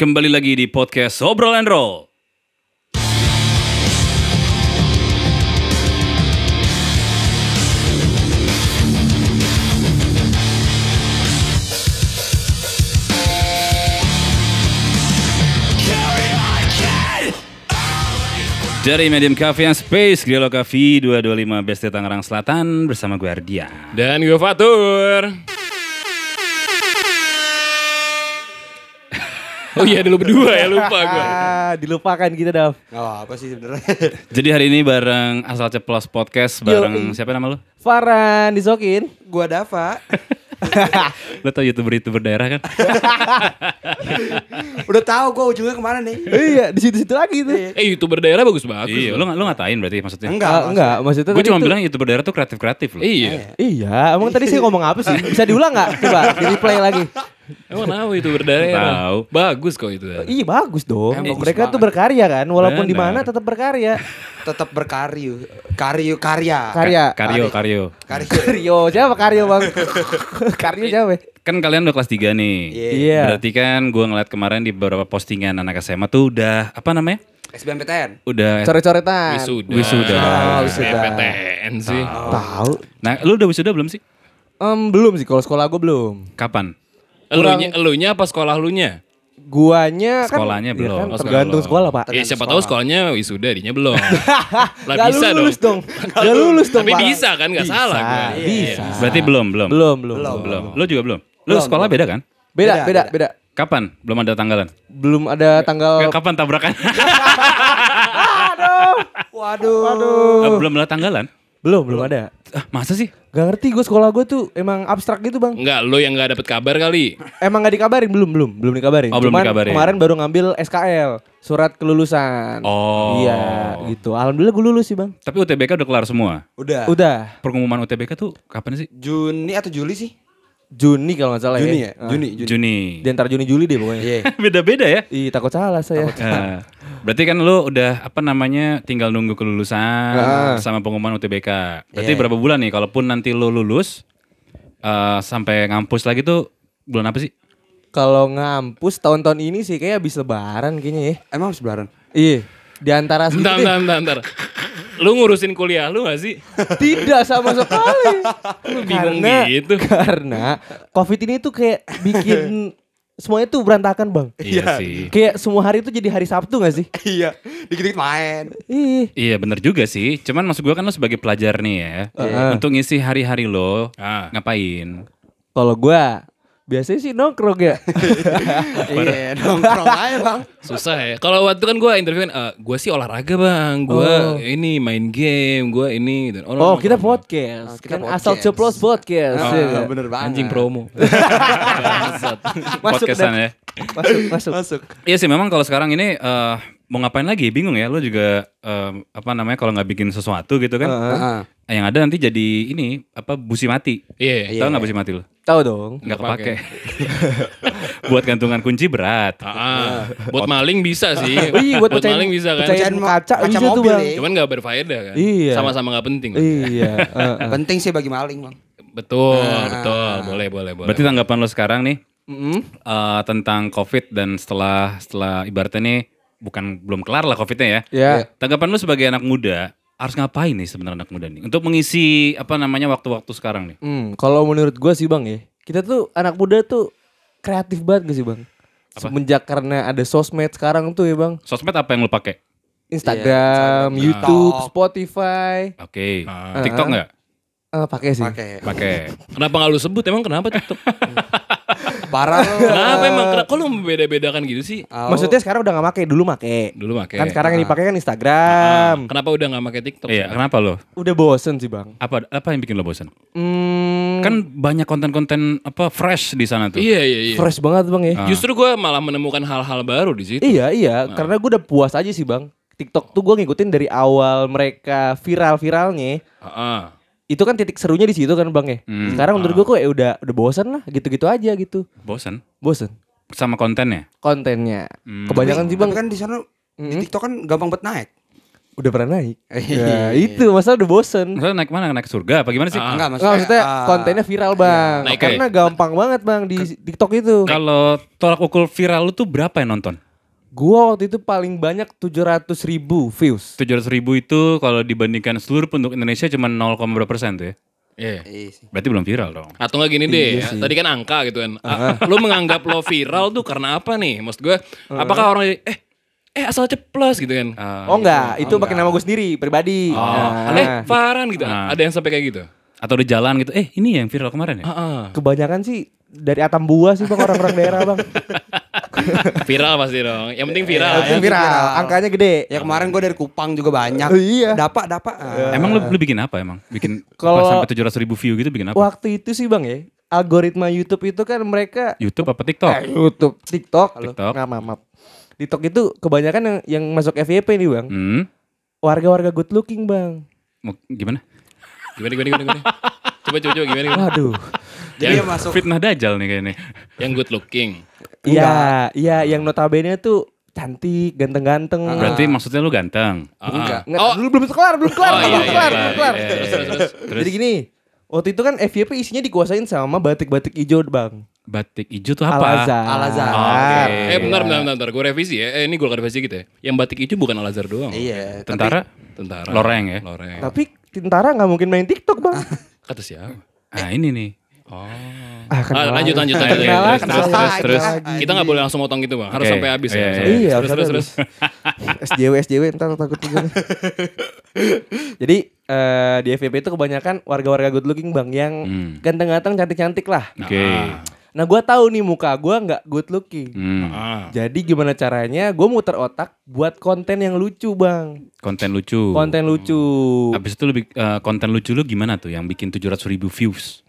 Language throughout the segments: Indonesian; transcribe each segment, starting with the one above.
Kembali lagi di podcast Obrol and Roll. Dari Medium Cafe and Space, Grillo Cafe 225 Besti Tangerang Selatan bersama gue Ardia. Dan gue Fatur. Oh iya dulu berdua ya lupa gue. Ah, dilupakan kita, Dav. Gak apa sih sebenarnya. Jadi hari ini bareng Asal Ceplos Podcast bareng siapa nama lu? Farhan disokin. Gua Dava. Lo tau youtuber-youtuber daerah kan? Udah tahu gua ujungnya ke mana nih? iya, di situ-situ lagi tuh. Eh youtuber daerah bagus-bagus. iya, loh. lo, lo ngatain berarti maksudnya? Enggak. Ah, enggak, maksudnya Gue cuma tuh- bilang youtuber daerah tuh kreatif-kreatif loh. Iya. Iya, emang tadi saya ngomong apa sih? Bisa diulang nggak? Coba di replay lagi. Emang kenapa youtuber daerah? Tahu. Bagus kok itu. Iya bagus dong. Emang bagus Mereka tuh banget. berkarya kan, walaupun di mana tetap berkarya. Tetap berkarya. Karyo karya. Karya. Karyo, Karyo. Karyo, siapa Karyo bang? Karyo siapa? Kan kalian udah kelas 3 nih. Iya. Berarti kan gue ngeliat kemarin di beberapa postingan anak SMA tuh udah apa namanya? SBMPTN. Udah Coret-coretan. Wisuda. Wisuda. Oh, wisuda. PTN sih. Tahu? Nah, lu udah wisuda belum sih? Em, belum sih, kalau sekolah gue belum. Kapan? Elunya, elunya apa sekolah lunya? Guanya kan, Sekolahnya iya belum. kan, Oh, sekolah tergantung belum. sekolah pak. Ya siapa tahu sekolahnya wisuda, dinya belum. lah Gak bisa lulus dong. Gak lulus dong Tapi Pak. bisa kan, nggak Bisa, salah gue. Bisa. Berarti belum, belum. Belum, belum. Belum. Belum. Lu juga belum. Lu sekolah beda kan? Beda, Beda, beda. Kapan? Belum ada tanggalan. Belum ada tanggal. Kapan tabrakan? Waduh. Ah, belum ada tanggalan. Belum, belum ada. Ah, masa sih? Gak ngerti gue sekolah gue tuh emang abstrak gitu bang. Enggak, lo yang nggak dapet kabar kali. Emang gak dikabarin, belum, belum, belum dikabarin. Oh, belum Cuman dikabarin. kemarin baru ngambil SKL, surat kelulusan. Oh. Iya, gitu. Alhamdulillah gue lulus sih bang. Tapi UTBK udah kelar semua. Udah. Udah, Pengumuman UTBK tuh kapan sih? Juni atau Juli sih? Juni kalau nggak salah Juni ya. ya? Juni, Juni. Juni. Di antara Juni Juli deh pokoknya. Iya. Beda-beda ya. Ih, takut salah saya. Nah, berarti kan lu udah apa namanya tinggal nunggu kelulusan Ah. sama pengumuman UTBK. Berarti Iya. berapa bulan nih? Kalaupun nanti lu lulus eh, sampai ngampus lagi tuh bulan apa sih? Kalau ngampus tahun-tahun ini sih kayak habis lebaran kayaknya ya. Emang sebelaran? Iya. Di antara Bentar, bentar, bentar, bentar. Lu ngurusin kuliah lu gak sih? Tidak sama sekali. Lu bingung karena, gitu. Karena Covid ini tuh kayak bikin semuanya tuh berantakan bang. Iya sih. Kayak semua hari itu jadi hari Sabtu gak sih? Iya. Dikit-dikit main. Ih. Iya bener juga sih. Cuman maksud gua kan lo sebagai pelajar nih ya. Heeh. Untuk ngisi hari-hari lo Ah. ngapain? Kalau gua biasanya sih nongkrong ya. Iya, nongkrong aja bang. Susah ya. Kalau waktu kan gue interview kan, eh, gue sih olahraga bang, gue Oh. ini main game, gue ini. Dan, Oh, kita nongkrong. podcast. Oh, kita kan podcast. asal ceplos podcast. Ah, ya bener banget. Anjing promo. Masuk Podcastan ya. Masuk, masuk. Masuk. Iya sih memang kalau sekarang ini eh, mau ngapain lagi bingung ya. Lo juga eh, apa namanya kalau nggak bikin sesuatu gitu kan. Heeh. Yang ada nanti jadi ini apa busi mati. Iya. Tahu nggak busi mati lo? Tahu dong. Nggak Nggak kepake. Buat gantungan kunci berat. Ah, ah. buat maling bisa sih. Iya, buat pecahin- maling bisa kan. pecahin kaca, kaca bisa tuh mobil bang. ya. Cuman gak berfaedah kan. Iya. Sama-sama gak penting. Iya. heeh. Penting sih bagi maling bang. Betul, betul. Boleh, boleh, boleh. Berarti tanggapan lo sekarang nih Mm-mm. eh, tentang COVID dan setelah setelah ibaratnya nih bukan belum kelar lah COVIDnya ya. Ya. Tanggapan lu sebagai anak muda harus ngapain nih sebenarnya anak muda nih untuk mengisi apa namanya waktu-waktu sekarang nih? Hmm, kalau menurut gua sih bang ya, kita tuh anak muda tuh kreatif banget gak sih bang? Semenjak karena ada sosmed sekarang tuh ya bang, Sosmed apa yang lu pakai? Instagram, Instagram, YouTube, TikTok. Spotify, Oke. Ah. TikTok nggak? Eh, pakai sih. Pakai. Pakai. Kenapa gak lu sebut? Emang kenapa TikTok? Parah lu. kenapa emang? Kenapa? Kok lu membeda-bedakan gitu sih? Au. Maksudnya sekarang udah gak pakai, dulu make. Dulu make. Kan sekarang yang dipakai kan Ah, Instagram. kenapa udah gak pakai TikTok? Iya, kenapa lo? Udah bosen sih bang. Apa apa yang bikin lo bosan? Hmm, Kan banyak konten-konten apa fresh di sana tuh. Iya, iya, iya. fresh banget bang ya. Justru gue malah menemukan hal-hal baru di situ. Iya iya, karena gue udah puas aja sih bang. TikTok tuh gue ngikutin dari awal mereka viral-viralnya. Ah, Itu kan titik serunya di situ kan bang ya. Hmm. Sekarang menurut gue kok ya udah udah bosan lah, gitu-gitu aja gitu. Bosan Bosen sama kontennya. kontennya. Hmm. Kebanyakan sih bang. Tapi kan di sana di Mm-mm. TikTok kan gampang banget naik. Udah pernah naik. Iya. Ya, itu masa udah bosen. Maksudnya naik mana? Naik surga apa gimana sih? Enggak Nggak, maksudnya, maksudnya ah, kontennya viral bang. Naik Karena gampang banget bang di TikTok itu. Kalau tolak ukur viral lu tuh berapa yang nonton? Gua waktu itu paling banyak 700 ribu views. 700 ribu itu kalau dibandingkan seluruh penduduk Indonesia cuma 0, berapa persen tuh ya? Iya. Iya sih. Berarti belum viral dong. Atau enggak gini deh, tadi kan angka gitu kan. Lu menganggap lo viral tuh karena apa nih? Maksud gue, apakah orang eh eh asal ceplos gitu kan? Ah, Oh enggak, itu pakai nama gue sendiri pribadi. Oh, Nah, eh Farhan gitu. Ada yang sampai kayak gitu? atau di jalan gitu, eh ini yang viral kemarin ya? Heeh. kebanyakan sih dari Atam Buah sih bang orang-orang daerah bang. Viral pasti dong. Yang penting viral. Itu yang viral, viral. angkanya gede. Ya kemarin gue dari Kupang juga banyak. Oh, iya. Dapat dapat. Ah. Emang lu, lu bikin apa emang? Bikin Kalau- pas sampai 700 ribu view gitu bikin apa? Waktu itu sih bang ya, algoritma YouTube itu kan mereka YouTube apa TikTok? Eh, YouTube, TikTok, TikTok. Nggak, maaf, maaf. TikTok itu kebanyakan yang yang masuk FYP nih bang, Hmm, warga-warga good looking bang. mau gimana? Gimana gimana gimana? gimana? Coba coba coba gimana gimana? Waduh. Jadi dia masuk. Fitnah dajal nih kayaknya. Yang good looking. Iya, iya yang notabene tuh cantik, ganteng-ganteng. Berarti maksudnya lu ganteng. Enggak. Nggak, Oh. dulu belum kelar, belum kelar, Oh, iya, belum iya, kelar, iya, belum kelar. iya, Terus terus terus. Terus Jadi gini, waktu itu kan FYP isinya dikuasain sama batik-batik hijau bang. batik hijau tuh apa? Al-Azhar. Al-Azhar. Oke. Eh bentar bentar bentar, gue revisi ya. Eh ini gue revisi gitu ya. Yang batik hijau bukan Al Azhar doang. Iya. Tentara? Tentara. Loreng ya? Loreng. Tapi tentara nggak mungkin main TikTok bang. Kata siapa? Ah ini nih. Oh. Ah, Ah, lanjut lanjut lanjut. Kenal ya. lagi, Terus kenal terus terus. Lagi. Kita nggak boleh langsung motong gitu bang. Harus Oke. sampai habis ya. Iya, Harus iya. habis. Terus terus terus. SJW SJW ntar takut juga. Jadi eh, di FYP itu kebanyakan warga-warga good looking bang yang Hmm. ganteng-ganteng, cantik-cantik lah. Oke. Nah gua tahu nih muka gua nggak good looking. Hmm. Ah. Jadi gimana caranya? Gue muter otak buat konten yang lucu bang. Konten lucu. Konten lucu. Abis itu lu bik- eh, konten lucu lu gimana tuh yang bikin 700 ribu views?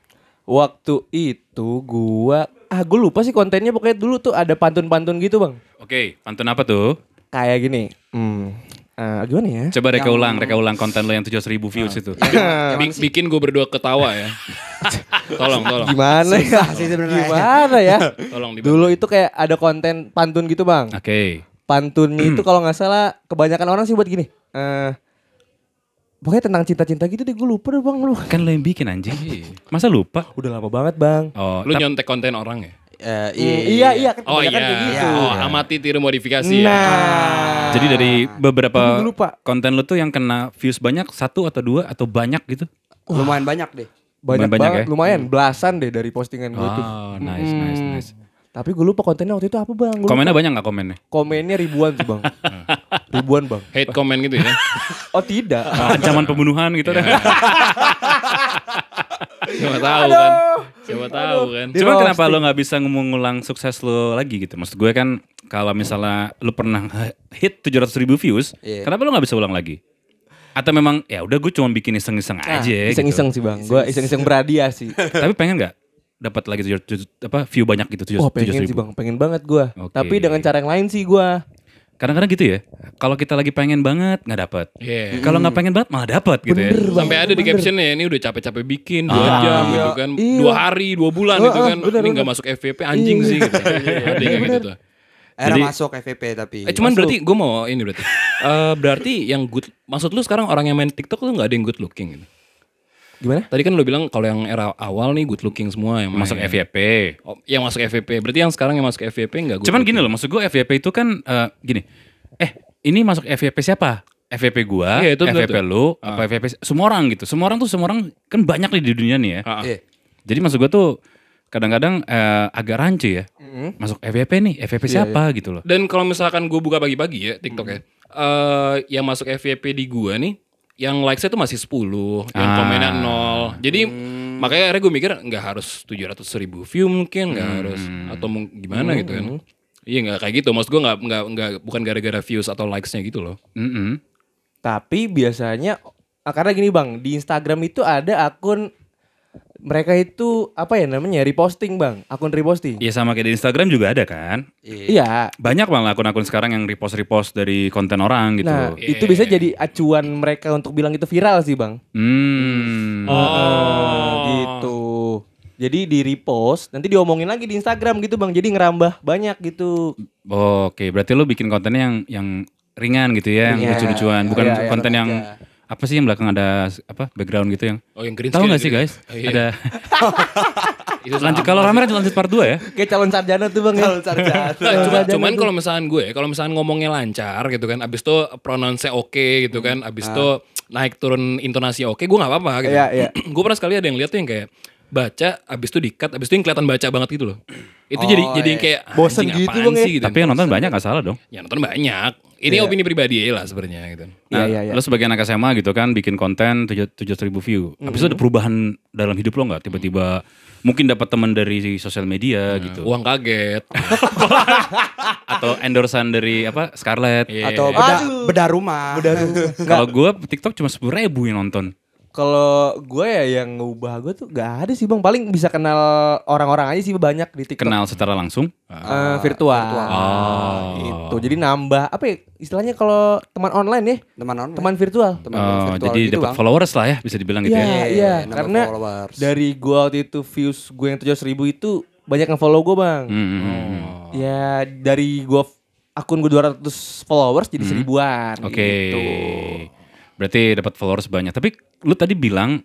Waktu itu gua ah gue lupa sih kontennya pokoknya dulu tuh ada pantun-pantun gitu bang. Oke, pantun apa tuh? Kayak gini. Hmm. ah, gimana ya? Coba reka ulang, reka ulang konten lu yang 700 ribu views itu. Bi- bikin gue berdua ketawa ya. tolong tolong. Gimana ya? Gimana ya? Tolong Dulu itu kayak ada konten pantun gitu bang. Oke. Pantunnya itu kalau nggak salah kebanyakan orang sih buat gini. Eh pokoknya tentang cinta-cinta gitu deh gue lupa deh bang lu. Kan lu yang bikin anjing. Masa lupa? Udah lama banget bang. Oh, Lu nyontek konten orang ya? Eh, Hmm, iya iya kan Oh iya. kayak gitu. Oh, amati tiru modifikasi ya. Nah. jadi dari beberapa lupa. konten lu tuh yang kena views banyak satu atau dua atau banyak gitu? lumayan banyak deh. Banyak, Banyak banget, ya? lumayan belasan deh dari postingan gue tuh. Oh, nice, nice, nice. Tapi gue lupa kontennya waktu itu apa bang? Gua lupa. Komennya banyak nggak komennya? Komennya ribuan sih bang. ribuan bang. Hate comment gitu ya. Oh tidak. Ancaman pembunuhan gitu kan? Siapa tahu kan. Siapa tahu kan. Di Cuman kenapa lo nggak bisa ngulang sukses lo lagi gitu? Maksud gue kan kalau misalnya lo pernah hit 700 ribu views, Iya. kenapa lo nggak bisa ulang lagi? Atau memang ya udah gue cuma bikin iseng-iseng Nah, aja Iseng-iseng sih bang. Gue iseng-iseng berhadiah sih. gitu. Tapi pengen nggak dapat lagi 700 apa view banyak gitu 700 Wah pengen 700 sih bang. Pengen banget gue. Oke. Tapi dengan cara yang lain sih gue. Kadang-kadang gitu ya. Kalau kita lagi pengen banget nggak dapet. Iya. Kalau nggak pengen banget malah dapet gitu ya. Sampai ada di captionnya ini udah capek-capek bikin dua Ah. jam gitu kan, Iya. dua hari, dua bulan Ah, gitu ah, kan, benar, ini nggak masuk FVP anjing sih gitu. Ada yang gitu tuh. Era Jadi- masuk FVP tapi. Eh cuman berarti gue mau ini berarti. Eh berarti yang good, maksud lu sekarang orang yang main TikTok tuh nggak ada yang good looking gitu. Gimana? Tadi kan lu bilang kalau yang era awal nih good looking semua yang main. Masuk FYP. Oh, yang masuk FVP. Berarti yang sekarang yang masuk FVP nggak good Cuman looking. gini loh, maksud gue FYP itu kan eh, gini. Eh, ini masuk FYP siapa? FYP gua, Iya, itu FYP tuh. lu, apa FYP semua orang gitu. Semua orang tuh semua orang kan banyak nih di dunia nih ya. Ah, ah. Iya. Jadi maksud gua tuh kadang-kadang eh, agak rancu ya. Masuk FYP nih, FYP siapa gitu loh. Dan kalau misalkan gue buka pagi-pagi ya TikTok ya, eh yang masuk FYP di gua nih, yang likes-nya tuh masih 10, yang Ah. komennya 0. Jadi makanya akhirnya gue mikir nggak harus 700 ribu view mungkin, nggak harus atau gimana gitu kan. Iya nggak kayak gitu, maksud gue nggak nggak nggak bukan gara-gara views atau likes-nya gitu loh. Mm-mm. Tapi biasanya ah, karena gini bang di Instagram itu ada akun mereka itu apa ya namanya reposting bang akun reposting. Ya sama kayak di Instagram juga ada kan. Iya. Iya. Banyak malah akun-akun sekarang yang repost-repost dari konten orang gitu. Nah Iya. itu bisa jadi acuan mereka untuk bilang itu viral sih bang. Hmm. Heeh, gitu. Jadi di repost nanti diomongin lagi di Instagram gitu bang. Jadi ngerambah banyak gitu. Oke, berarti lu bikin kontennya yang yang ringan gitu ya, yang Ringan. lucu-lucuan, bukan Iya, iya, konten yang apa sih yang belakang ada apa background gitu yang Oh yang green Tahu nggak sih gitu. guys? Oh, iya. Ada Itu lanjut kalau rame lanjut part 2 ya. Kayak calon sarjana tuh bang ya. Calon sarjana. Nah, cuma, Sarjana cuman kalau misalkan gue, kalau misalkan ngomongnya lancar gitu kan, abis itu pronounce oke gitu kan, abis itu naik turun intonasi oke, gue nggak apa-apa gitu. Iya, iya. gue pernah sekali ada yang lihat tuh yang kayak baca, abis itu dikat, abis itu yang kelihatan baca banget gitu loh. Itu jadi Oh, jadi yang iya. kayak anjing, gitu, Bang, ya. sih gitu. Tapi yang nonton banyak gak salah dong. ya nonton banyak. Ini opini pribadi aja lah sebenarnya gitu. Nah, Iya, iya, iya. lo sebagai anak SMA gitu kan bikin konten tujuh ribu view. Habis itu ada perubahan dalam hidup lo nggak? Tiba-tiba mungkin dapat teman dari sosial media gitu. Uang kaget. Atau endorsan dari apa Scarlett. Iya. Atau beda, beda rumah. Kalau gue TikTok cuma sepuluh ribu yang nonton. Kalau gue ya yang ngubah gue tuh gak ada sih bang. Paling bisa kenal orang-orang aja sih banyak di TikTok. Kenal secara langsung. Eh, virtual. Oh. Itu. Jadi nambah apa ya istilahnya kalau teman online ya, Teman online. teman virtual. Teman Oh, virtual jadi gitu, dapat Bang. followers lah ya bisa dibilang gitu Iya, ya. iya. nambah Karena followers. dari gue waktu itu views gue yang tujuh ribu itu banyak yang follow gue bang. Hmm, hmm, hmm, hmm. Ya dari gue akun gue 200 followers jadi seribuan. Hmm. Oke. gitu. Berarti dapat followers banyak. Tapi lu tadi bilang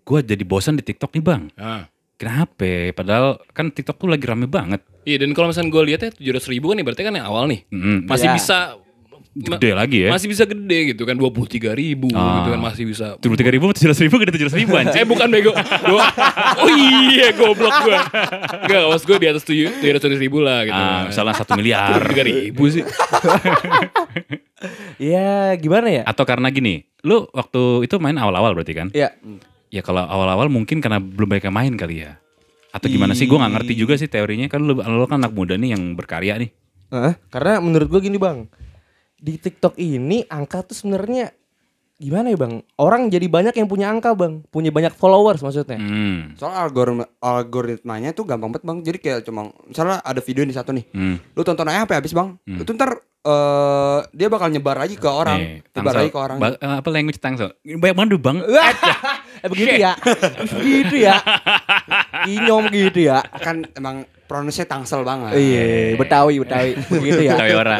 gue jadi bosan di TikTok nih bang. Ah. Kenapa? Padahal kan TikTok tuh lagi rame banget. Iya dan kalau misalnya gue lihat ya tujuh ratus ribu kan ya berarti kan yang awal nih Hmm, masih Iya. bisa Gede lagi ya. masih bisa gede gitu kan dua puluh tiga ribu Ah. gitu kan masih bisa Tujuh tiga ribu, tujuh ribu, gede tujuh ribu anjing. eh bukan bego Gua- oh iya goblok gue Enggak maksud gue di atas tujuh ratus ribu lah gitu Ah, misalnya satu miliar. tiga ribu sih Ya gimana ya? Atau karena gini, lu waktu itu main awal-awal berarti kan? Ya Ya kalau awal-awal mungkin karena belum banyak yang main kali ya. Atau gimana sih? Gue gak ngerti juga sih teorinya. Kan lu, lu kan anak muda nih yang berkarya nih. Hah? karena menurut gue gini bang, di TikTok ini angka tuh sebenarnya gimana ya bang? Orang jadi banyak yang punya angka bang, punya banyak followers maksudnya. Hmm. Soal algoritma, algoritmanya tuh gampang banget bang. Jadi kayak cuma misalnya ada video ini satu nih, Hmm. lu tonton aja sampai habis bang. Itu ntar eh, dia bakal nyebar lagi ke orang, Nih, nyebar lagi ke orang. Ba- eh, apa language Tangsel? Banyak banget bang. eh begitu ya, begitu ya, inyom gitu ya. kan emang pronuncianya tangsel banget. Iya, Betawi, Betawi, begitu ya. Tahu ya ora.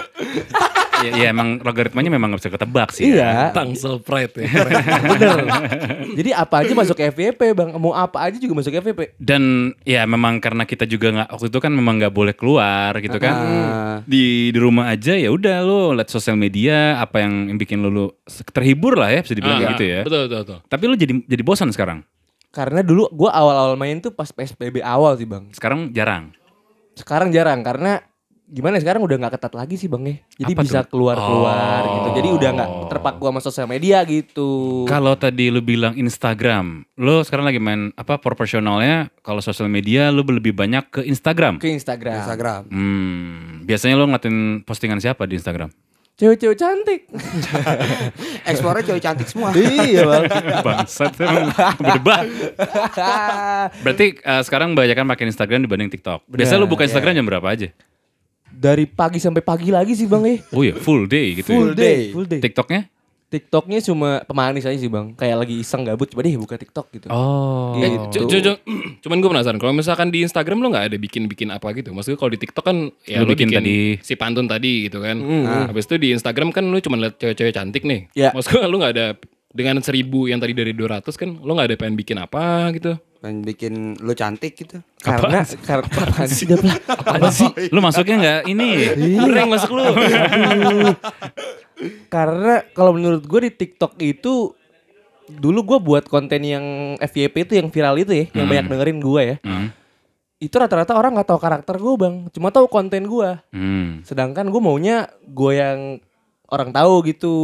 Iya ya, emang logaritmanya memang gak bisa ketebak sih. Iya, ya. tangsel pride ya bener. Jadi apa aja masuk FYP bang, mau apa aja juga masuk FYP. Dan ya memang karena kita juga nggak waktu itu kan memang nggak boleh keluar gitu kan. Ah. Di di rumah aja ya udah lo liat sosial media apa yang, bikin lo, lo terhibur lah ya bisa dibilang Ah, gitu ya. betul betul betul Tapi lo jadi jadi bosan sekarang. Karena dulu gue awal-awal main tuh pas PSBB awal sih bang. Sekarang jarang. Sekarang jarang karena gimana ya, sekarang udah nggak ketat lagi sih bang ya. Jadi Apa bisa tuh? keluar-keluar Oh. gitu. Jadi udah nggak terpaku sama sosial media gitu. Kalau tadi lu bilang Instagram, lo sekarang lagi main apa proporsionalnya? Kalau sosial media lo lebih banyak ke Instagram. Ke Instagram. Instagram. Hmm, biasanya lo ngeliatin postingan siapa di Instagram? Cewek-cewek cantik. Eksplornya cewek cantik semua. iya bang. Bangsat emang berdebat. Berarti eh, sekarang banyak kan pakai Instagram dibanding TikTok. Biasa Benar, lu buka Instagram jam berapa aja? Dari pagi sampai pagi lagi sih bang ya. Oh iya, full day gitu. Full ya. day, full day. TikToknya? TikToknya cuma pemanis aja sih bang. Kayak lagi iseng gabut coba deh buka TikTok gitu. Oh. Iya. Eh, cu- cu- cu- cuman gue penasaran kalau misalkan di Instagram lo nggak ada bikin-bikin apa gitu maksudnya kalau di TikTok kan ya Lu lo bikin bikin, tadi. si pantun tadi gitu kan nah, habis itu di Instagram kan lo cuma liat cewek-cewek cantik nih Ya. maksudnya lo nggak ada dengan seribu yang tadi dari 200 kan lo nggak ada pengen bikin apa gitu Pengen bikin lu cantik gitu. Karena karena apaan sih? Apa sih? Lu masuknya nggak ini? Reng masuk lu Karena kalau menurut gue di TikTok itu dulu gue buat konten yang FYP itu yang viral itu ya, yang banyak dengerin gue ya. Hmm. Itu rata-rata orang nggak tahu karakter gue bang, cuma tahu konten gue. Hmm. Sedangkan gue maunya gue yang orang tahu gitu.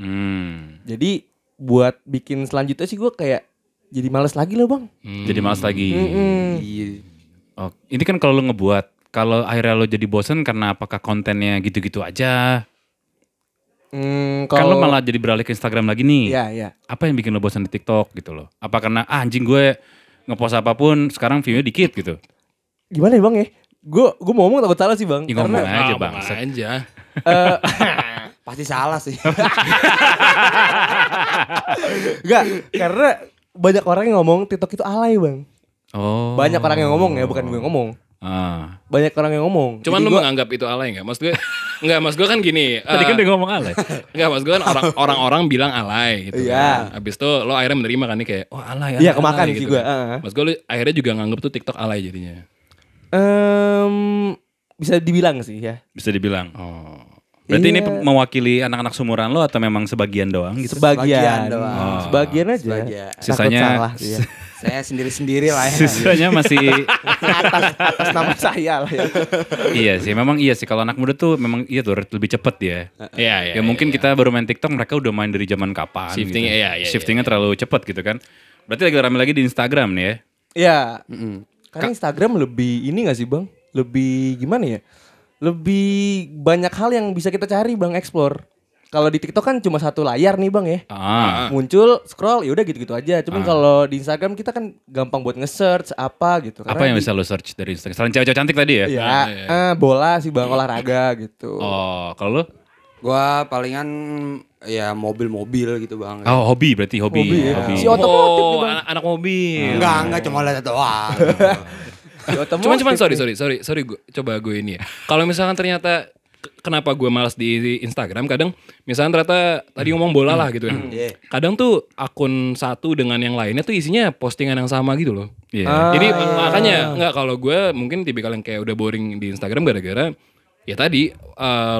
Hmm. Jadi buat bikin selanjutnya sih gue kayak jadi males lagi loh bang. Jadi males lagi. Mm-mm. Iya. Oh, ini kan kalau lu ngebuat, kalau akhirnya lo jadi bosen karena apakah kontennya gitu-gitu aja? Hmm, Kan lo malah jadi beralih ke Instagram lagi nih. ya ya. Apa yang bikin lo bosan di TikTok gitu loh? Apa karena ah, anjing gue ngepost apa pun sekarang view-nya dikit gitu? Gimana ya bang ya? Gue gue mau ngomong takut salah sih bang. Ya, ngomong Karena aja bang. ngomong aja eh, Pasti salah sih. Enggak, karena banyak orang yang ngomong TikTok itu alay bang. Oh. Banyak orang yang ngomong ya, bukan gue ngomong. Ah. Banyak orang yang ngomong. cuman Jadi lo gua- menganggap itu alay nggak maksud gue Enggak, mas gue kan gini. Tadi eh, kan dia ngomong alay. Enggak, mas gue kan orang orang-orang bilang alay gitu. Iya. kan. Habis itu lo akhirnya menerima kan nih kayak, oh alay. Iya, alay, kemakan alay," sih gitu gua, kan. heeh. Mas gue akhirnya juga nganggep tuh TikTok alay jadinya. Em, bisa dibilang sih ya. Bisa dibilang. Oh. Berarti ini Iya. mewakili anak-anak sumuran lo atau memang sebagian doang gitu? Sebagian. Sebagian doang. Sebagian aja. Sebagian. Takut Sisanya salah sih ya. Saya sendiri-sendiri lah ya. Sisanya masih atas atas nama saya lah ya. iya sih, memang iya sih kalau anak muda tuh memang iya tuh lebih cepet dia. Iya, iya. ya mungkin kita baru main TikTok, mereka udah main dari zaman kapan Shifting, gitu. iya, iya, Shiftingnya terlalu cepet gitu kan. Berarti lagi rame lagi di Instagram nih ya. Iya. Karena Instagram lebih ini gak sih bang? Lebih gimana ya? Lebih banyak hal yang bisa kita cari bang, explore. Kalau di TikTok kan cuma satu layar nih bang ya. Ah, Muncul, scroll, ya udah gitu-gitu aja. Cuman kalau di Instagram kita kan gampang buat nge-search apa gitu. apa yang di- bisa lo search dari Instagram? Selain cewek-cewek cantik tadi ya? Iya, Ah, iya. eh, bola sih bang, olahraga gitu. Oh, kalau lo? Gua palingan ya mobil-mobil gitu bang. Oh, hobi berarti hobi. Hobi ya. Hobi. Si otomotif oh, nih, Bang. anak, anak mobil. Enggak, enggak cuma lihat doang. Di otomotif Cuman cuman sorry sorry sorry sorry gue coba gue ini ya. Kalau misalkan ternyata ke- kenapa gue malas di, Instagram kadang misalnya ternyata tadi ngomong bola lah gitu kan. Kadang tuh akun satu dengan yang lainnya tuh isinya postingan yang sama gitu loh. Iya. Ah. Jadi makanya nggak kalau gue mungkin tipikal yang kayak udah boring di Instagram gara-gara ya tadi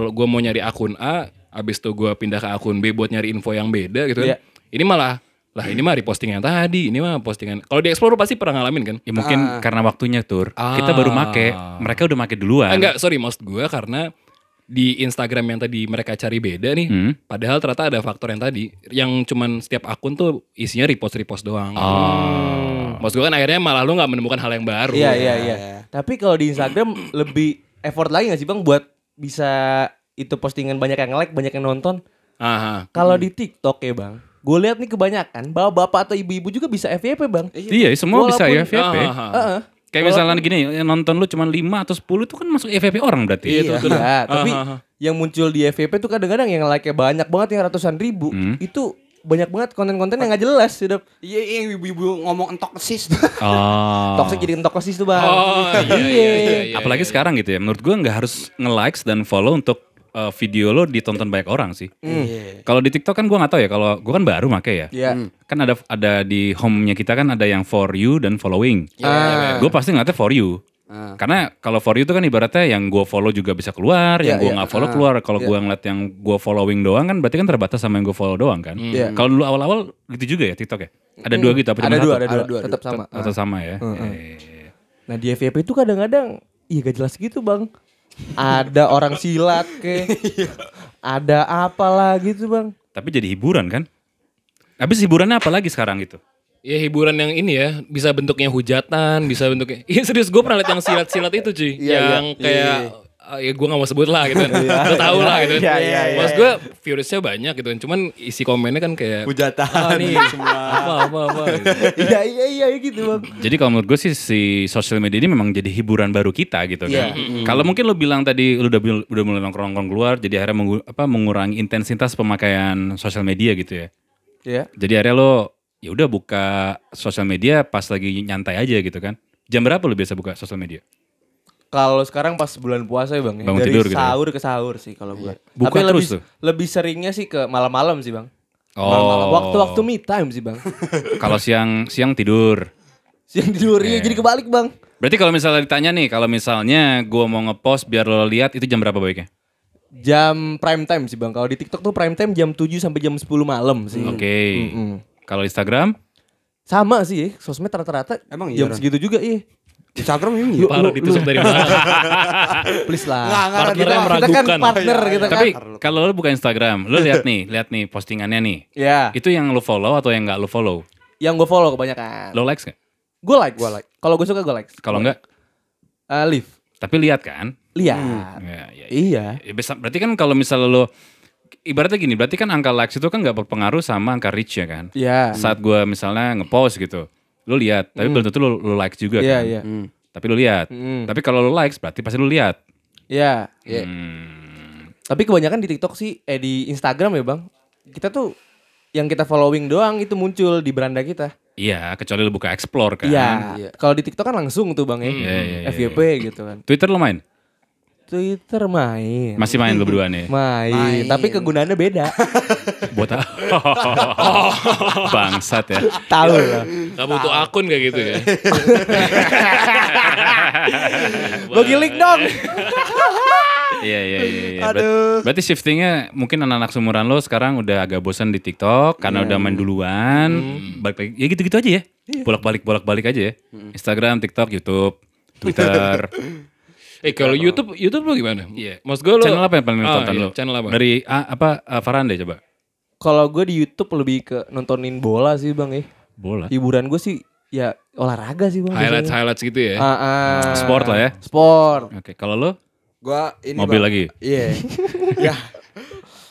gue mau nyari akun A, abis itu gue pindah ke akun B buat nyari info yang beda gitu kan. Ini malah lah ini mah reposting yang tadi, ini mah postingan. Kalau di Explore pasti pernah ngalamin kan? Ya mungkin karena waktunya tur. Kita Ah. baru make, mereka udah make duluan. Ah, enggak, sorry maksud gue karena di Instagram yang tadi mereka cari beda nih, Hmm. padahal ternyata ada faktor yang tadi, yang cuman setiap akun tuh isinya repost-repost doang. Oh. Maksud gue kan akhirnya malah lu nggak menemukan hal yang baru. Iya iya iya. Tapi kalau di Instagram lebih effort lagi gak sih bang buat bisa itu postingan banyak yang like, banyak yang nonton. Aha. Kalau di TikTok ya bang, gue lihat nih kebanyakan bapak-bapak atau ibu-ibu juga bisa FYP bang. Iya, semua bisa ya Walaupun- FYP. Aha. Heeh. Kayak misalnya gini, yang nonton lu cuma 5 atau 10 itu kan masuk FYP orang berarti. Iya, Iya, betul. tapi Ah, ah, ah. yang muncul di FYP tuh kadang-kadang yang like-nya banyak banget yang ratusan ribu. Hmm. Itu banyak banget konten-konten yang gak jelas sudah Iya, iya, yang ibu-ibu ngomong entok kesis. Oh. toxic jadi tokosis tuh bang. Oh iya iya iya. iya, Apalagi iya. sekarang gitu ya. Menurut gua nggak harus nge-likes dan follow untuk uh, video lo ditonton banyak orang sih. Iya. Kalau di TikTok kan gua nggak tahu ya. Kalau gua kan baru make ya. Iya. Kan ada ada di home-nya kita kan ada yang for you dan following. Ah. Gue pasti ngeliatnya for you. Ah. Karena kalau for you itu kan ibaratnya yang gue follow juga bisa keluar, yang Iya, gue iya. nggak follow keluar. Kalau gue ngeliat yang gue following doang kan berarti kan terbatas sama yang gue follow doang kan. Iya. Kalau dulu awal-awal gitu juga ya TikTok ya. Ada dua gitu apa Ada cuma dua, satu? ada dua, Ada dua, tetap sama. Atau sama ya. Eh. Nah di FYP itu kadang-kadang iya gak jelas gitu bang. Ada orang silat ke, ada apalah gitu bang. Tapi jadi hiburan kan? Habis hiburannya apa lagi sekarang gitu? Ya hiburan yang ini ya bisa bentuknya hujatan, bisa bentuknya. Iya serius gue pernah liat yang silat-silat itu cuy, Iya, yang kayak ah, ya gue gak mau sebut lah gitu kan. Lo tau lah gitu. Iya, iya, iya, Maksud gue viewersnya banyak gitu kan. Cuman isi komennya kan kayak Hujatan ah, nih, semua. apa apa apa. gitu. Iya iya iya gitu bang. Jadi kalau menurut gue sih si sosial media ini memang jadi hiburan baru kita gitu kan. Iya. Kalau mungkin lo bilang tadi lo udah udah mulai nongkrong-nongkrong keluar, jadi akhirnya mengu- apa mengurangi intensitas pemakaian sosial media gitu ya. Iya. Jadi akhirnya lo ya udah buka sosial media pas lagi nyantai aja gitu kan. Jam berapa lo biasa buka sosial media? Kalau sekarang pas bulan puasa ya bang, ya, Bangun dari tidur gitu ya? sahur ke sahur sih kalau gua. Buka Tapi terus lebih, tuh? lebih seringnya sih ke malam-malam sih bang. Oh. Malam-malam. Waktu-waktu me time sih bang. Kalau siang siang tidur. Siang tidurnya jadi kebalik bang. Berarti kalau misalnya ditanya nih, kalau misalnya gua mau ngepost biar lo lihat itu jam berapa baiknya? Jam prime time sih bang. Kalau di TikTok tuh prime time jam 7 sampai jam 10 malam sih. Oke. Mm-mm. Kalau Instagram? Sama sih, ya, sosmed rata-rata Emang iya, jam segitu juga iya. Instagram ini. Parah ditusuk dari mana? Please lah. Enggak, enggak, Partnernya kita- kita kan partner kita kan. Tapi kalau lo buka Instagram, lo lihat nih, lihat nih postingannya nih. ya, Itu yang lo follow atau yang nggak lo follow? yang gue follow kebanyakan. Lo likes nggak? Gue like. Gua like. Kalau gue suka gue like. Kalau nggak, Uh, leave. tapi lihat kan? Lihat. Ya, ya, ya. Iya. Ya, berarti kan kalau misalnya lo ibaratnya gini, berarti kan angka likes itu kan nggak berpengaruh sama angka reach ya kan? Iya. Saat gua misalnya ngepost gitu, lo lihat, tapi belum tentu lo likes juga Iya, kan? iya. Tapi lo lihat. Mm. Tapi kalau lo likes berarti pasti lo lihat. Iya. Hmm. Tapi kebanyakan di TikTok sih, eh di Instagram ya bang. Kita tuh yang kita following doang itu muncul di beranda kita. Iya, kecuali lo buka explore kan. Iya. Kalau di TikTok kan langsung tuh bang ya. Iya, iya, iya, FYP gitu kan. Twitter lo main? Twitter main. Masih main lu berdua nih. main. Main. Tapi kegunaannya beda. Buat apa? Bangsat ya. Tahu lah. Gak butuh akun kayak gitu ya. Bagi link dong. Iya iya iya. iya. Aduh. Berarti shiftingnya mungkin anak-anak seumuran lo sekarang udah agak bosan di TikTok karena udah main duluan. Balik lagi, ya gitu-gitu aja ya. Bolak-balik bolak-balik aja ya. Instagram, TikTok, YouTube, Twitter. Eh kalau YouTube, YouTube lo gimana? Iya. Mas gue lo channel apa yang paling Ah, ditonton iya, lo? Channel apa? Dari ah, apa ah, Farhan deh coba. Kalau gue di YouTube lebih ke nontonin bola sih bang ya. Bola. Hiburan gue sih ya olahraga sih bang. highlights biasanya. highlights gitu ya. Ah, ah. Sport lah ya. Sport. Oke, kalau lo Gua ini mobil Bang. lagi. Iya. ya.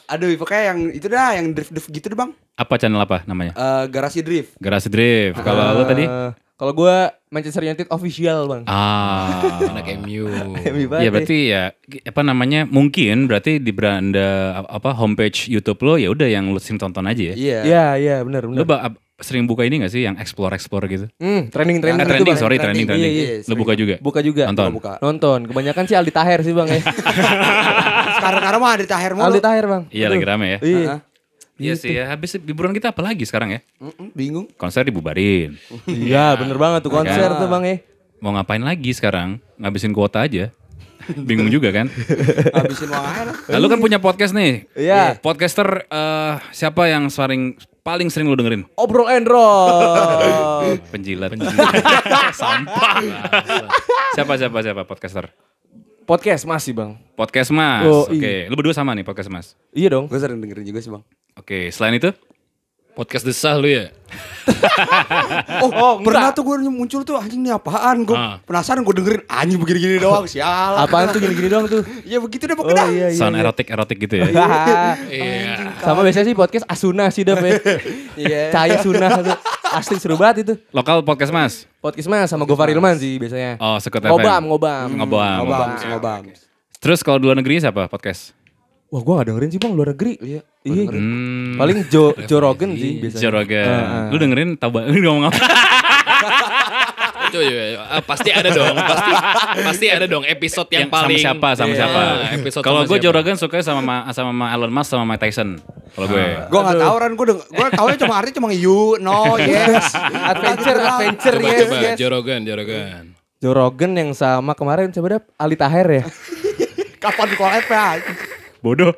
Aduh, pokoknya yang itu dah, yang drift-drift gitu deh, Bang. Apa channel apa namanya? Eh, garasi drift. Garasi Drift. Kalau lo tadi? Eh, kalau gue Manchester United official bang. Ah. Anak MU. Banget Ya berarti ya apa namanya mungkin berarti di beranda apa homepage YouTube lo ya udah yang lo sering tonton aja ya. Iya. Iya iya benar Lo benar. ba- ab- sering buka ini gak sih yang explore explore gitu? Hmm, trending trending Eh, gitu trending bang. sorry trending Trending, trending. iya, iya, Lo buka juga. Buka juga. Nonton. Buka. Nonton. Kebanyakan sih Aldi Taher sih bang ya. Sekarang-sekarang mah ada tahir mulu. Aldi Taher bang. Iya lagi rame ya. Iya. Heeh. Iya sih ya. Habis liburan kita apa lagi sekarang ya? Mm-mm, bingung. Konser dibubarin. Iya bener banget tuh konser tuh bang ya. Mau ngapain lagi sekarang? Ngabisin kuota aja. Bingung juga kan? Habisin uang aja lah. Lalu kan punya podcast nih. Iya. Podcaster eh, siapa yang sering paling sering lo dengerin? Obrol and roll. Penjilat. Sampah. siapa siapa siapa podcaster? Podcast masih bang. Podcast Mas. Oh, Oke, lu berdua sama nih podcast Mas. Iya dong. Gue sering dengerin juga sih, Bang. Oke, selain itu? Podcast desah lu ya? Oh, Oh, pernah enggak. tuh gue muncul tuh anjing nih apaan? Gue Ah. penasaran gue dengerin anjing begini-gini doang. Sial. Apaan tuh gini-gini doang tuh? Ya begitu deh Oh pokoknya. iya iya. Sound iya. erotik erotik gitu ya. Iya. Sama biasanya sih podcast Asuna sih dap ya. Iya. Cahaya Sunah tuh. Asli seru banget itu. Lokal podcast Mas. Podcast mas sama Gofar Ilman sih biasanya. Oh, Sekut FM. Ngobam, ngobam. Ngobam. Ngobam, ngobam. Terus kalau di luar negeri siapa podcast? Wah gua gak dengerin sih bang luar negeri. Iya. Iya. Hmm, Paling Joe, Joe Rogan sih biasanya. Joe Rogan. Ah, ah. Lu dengerin tahu ba- lu ngomong apa? Coba, coba. Ah, pasti ada dong. Pasti, pasti ada dong episode yang, Yang paling. sama siapa sama Iya, siapa? episode Kalau gue Joe. Rogan suka sama ma- sama ma Elon Musk sama Mike Tyson. Kalau gue. Gue gak tau Ran, gue gue taunya cuma artinya cuma you, no, yes. Adventure, adventure, Coba, yes, coba. yes. Joe Rogan, Joe Rogan. Joe Rogan yang sama kemarin coba dap Ali Taher ya. Kapan collab ya? Bodoh.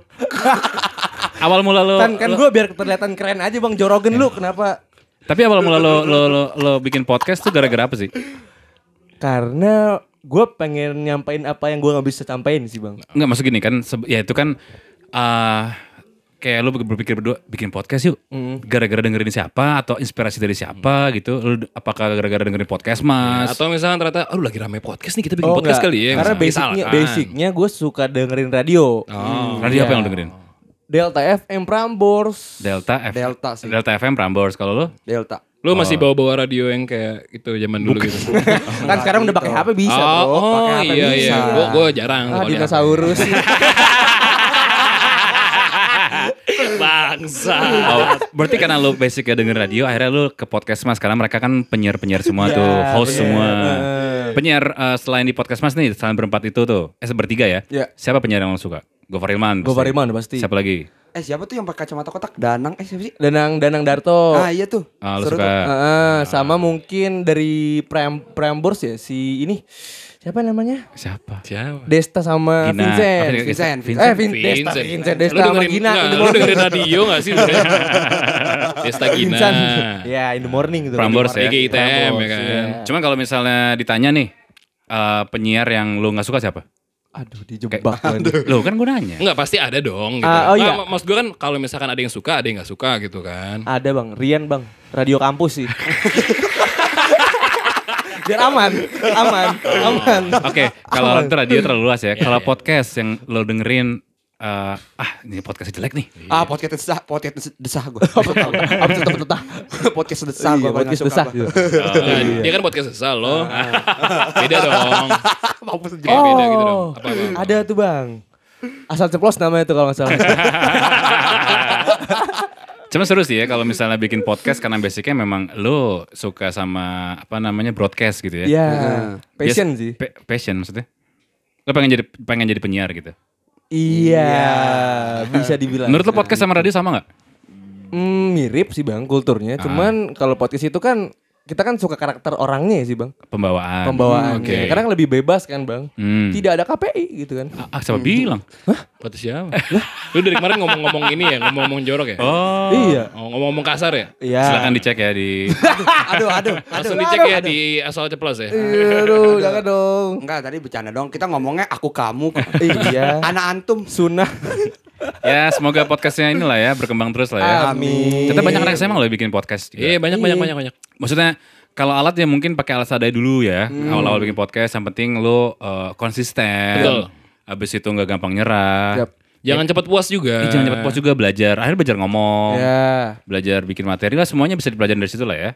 awal mula lo, kan kan gue biar kelihatan keren aja bang Joe Rogan lu kenapa? tapi awal mula lo, lo, lo, lo bikin podcast tuh gara-gara apa sih? Karena gue pengen nyampein apa yang gue nggak bisa sampein sih bang. Enggak masuk gini kan, ya itu kan eh kayak lu berpikir berdua bikin podcast yuk. Gara-gara dengerin siapa atau inspirasi dari siapa gitu. Lu apakah gara-gara dengerin podcast Mas? Atau misalnya ternyata, aduh lagi rame podcast nih kita bikin Oh, podcast enggak. kali ya. Karena misalnya. basicnya Misalkan. basicnya gue suka dengerin radio. Oh. Radio apa Iya. yang lu dengerin? Delta FM Prambors. Delta F Delta sih. Delta FM Prambors kalau lu? Delta. Lu masih bawa-bawa radio yang kayak itu zaman dulu gitu. kan sekarang udah pakai HP bisa oh, bro. oh Pakai HP iya bisa. iya. Gua gua jarang. Ah, dinosaurus. Bangsa. Oh, berarti karena lu basicnya denger radio, akhirnya lu ke podcast Mas karena mereka kan penyiar-penyiar semua Iya, tuh, host bener. semua. Heeh. Penyiar eh, selain di podcast Mas nih, selain berempat itu tuh, eh bertiga ya? Iya. Siapa penyiar yang lu suka? Gofar Ilman. pasti. Gofar Ilman pasti. Siapa lagi? Eh siapa tuh yang pakai kacamata kotak? Danang, eh siapa sih? Danang Danang Darto. Ah iya tuh. Ah, lu Seru suka. tuh. Heeh, sama mungkin dari Pram Prambors ya si ini siapa namanya? Siapa? Siapa? Desta sama Gina. Vincent. Apa, Vincent, Eh, Vin, Desta, Vincent. Vincent, Desta sama dengerin, Gina. enggak, lu dengerin radio gak sih? Desta Gina. Vincent. Ya, in the morning gitu. Prambors ya. IGITM ya Prambors, kan. iya. Cuman kalau misalnya ditanya nih, eh, penyiar yang lu nggak suka siapa? Aduh, dijebak. Loh kan gue nanya. Enggak pasti ada dong gitu. Ah, oh iya. mak- maksud gue kan kalau misalkan ada yang suka, ada yang gak suka gitu kan. Ada bang, Rian bang, radio kampus sih. Biar aman, aman, aman. Oke, kalau itu radio terlalu luas ya. Kalau iya. podcast yang lo dengerin, eh, ah ini podcastnya jelek nih. Ah podcast desah, podcast desah gue. Apa tetap tetap. podcast desah gue. Iya, podcast desah. Nah, dia kan podcast sesal loh. beda dong. Mampus Kayak beda gitu dong. Oh, Apa, apa? ada tuh bang. Asal ceplos namanya tuh kalau nggak salah. Cuma seru sih ya kalau misalnya bikin podcast karena basicnya memang lo suka sama apa namanya broadcast gitu ya. Iya, Bias- passion sih. pa- passion maksudnya. Lo pengen jadi pengen jadi penyiar gitu. Iya, bisa dibilang. Menurut lo podcast sama radio sama nggak? Hmm, mirip sih bang kulturnya. Cuman kalau podcast itu kan kita kan suka karakter orangnya ya sih bang. Pembawaan. Pembawaannya. oke. Kadang lebih bebas kan bang. Hmm. Tidak ada KPI gitu kan. Ah, siapa bilang? Kata siapa? Lu dari kemarin ngomong-ngomong ini ya, ngomong-ngomong jorok ya? Oh. Iya. Oh, ngomong-ngomong kasar ya? Iya. Silakan dicek ya di aduh, aduh, aduh. Langsung dicek ya di asal ceplos ya? Aduh, jangan dong. Enggak, tadi bercanda dong. Kita ngomongnya aku kamu. iya. Anak antum. Sunnah. Ya semoga podcastnya inilah ya berkembang terus lah ya. Amin. Ternyata banyak anak SMA loh bikin podcast juga. Iya, banyak, banyak, banyak, banyak. Maksudnya kalau alat ya mungkin pakai alat sadai dulu ya. Awal-awal bikin podcast yang penting lo uh, konsisten. Betul. Habis itu nggak gampang nyerah. Yap. Jangan cepat puas juga. Ih, jangan cepat puas juga belajar. Akhirnya belajar ngomong. Ya. Belajar bikin materi lah semuanya bisa dipelajari dari situ lah ya.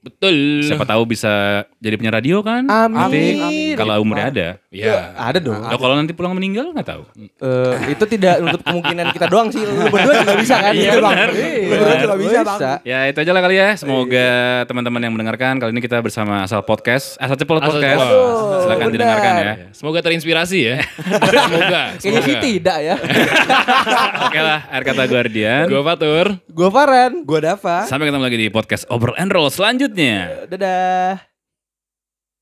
Betul. Siapa tahu bisa jadi penyiar radio kan? Amin. Nanti kalau umurnya ada. Ya. Ada dong. Loh, kalau nanti pulang meninggal nggak tahu. Eh, itu tidak menutup kemungkinan kita doang sih. Lu berdua juga bisa kan? Iya, Bang. benar. Iya, Benar. lu juga bisa, Bang. Ya itu aja lah kali ya. Semoga teman-teman yang mendengarkan kali ini kita bersama Asal Podcast, Asal Ceplos Asal Podcast. Ceplos. Silakan benar. didengarkan ya. Semoga terinspirasi ya. semoga. Kayaknya sih tidak ya. Oke lah, air kata Guardian. Gue Fatur. Gua Farhan. Gua Dava. Sampai ketemu lagi di podcast Obrol and Roll selanjutnya. Dadah.